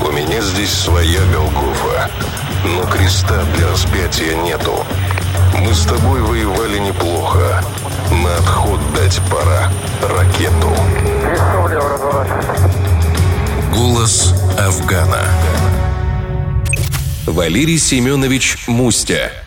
У меня здесь своя Голгофа, но креста для распятия нету. Мы с тобой воевали неплохо. На отход дать пора ракету. Голос Афгана. Валерий Семенович Мустя.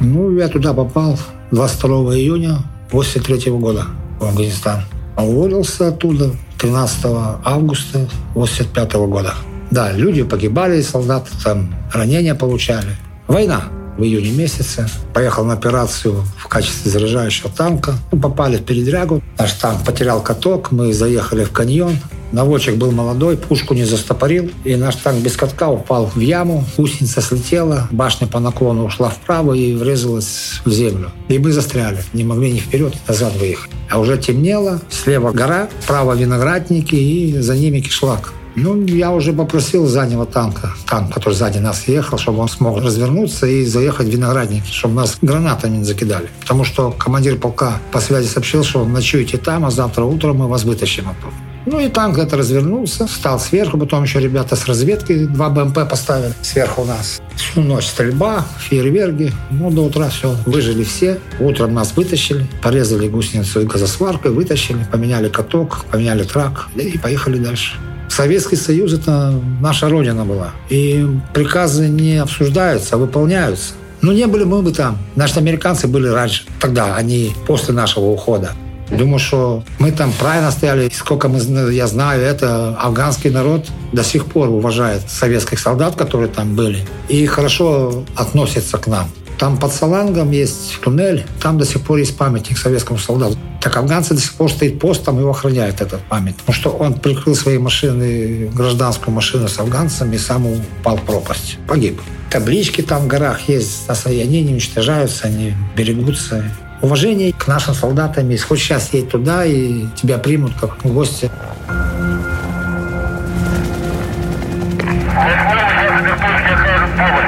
Ну, я туда попал 22 июня 83 года в Афганистан. Уволился оттуда 13 августа 85 года. Да, люди погибали, солдаты там ранения получали. Война в июне месяце. Поехал на операцию в качестве заряжающего танка. Ну, попали в передрягу. Наш танк потерял каток. Мы заехали в каньон. Наводчик был молодой, пушку не застопорил. И наш танк без катка упал в яму. Гусеница слетела, башня по наклону ушла вправо и врезалась в землю. И мы застряли. Не могли ни вперед, ни назад выехать. А уже темнело. Слева гора, справа виноградники и за ними кишлак. Ну, я уже попросил заднего танка, танк, который сзади нас ехал, чтобы он смог развернуться и заехать в виноградники, чтобы нас гранатами не закидали. Потому что командир полка по связи сообщил, что ночуете там, а завтра утром мы вас вытащим оттуда. Ну и танк это развернулся, встал сверху, потом еще ребята с разведки два БМП поставили сверху нас. Всю ночь стрельба, фейерверки. Ну, до утра все, выжили все. Утром нас вытащили, порезали гусеницу газосваркой, вытащили, поменяли каток, поменяли трак и поехали дальше. Советский Союз – это наша родина была. И приказы не обсуждаются, а выполняются. Ну, не были мы бы там. Наши американцы были раньше. Тогда они после нашего ухода. Думаю, что мы там правильно стояли. Сколько мы, я знаю, это афганский народ до сих пор уважает советских солдат, которые там были, и хорошо относится к нам. Там под Салангом есть туннель, там до сих пор есть памятник советскому солдату. Так афганцы до сих пор стоит пост, там его охраняют этот памятник. Потому что он прикрыл своей машины, гражданскую машину с афганцами и сам упал в пропасть. Погиб. Таблички там в горах есть, они не уничтожаются, они берегутся. Уважение к нашим солдатам. Если хочешь сейчас едь туда, и тебя примут как гостя.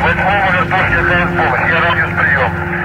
Восьмому помощь. Я радиус прием.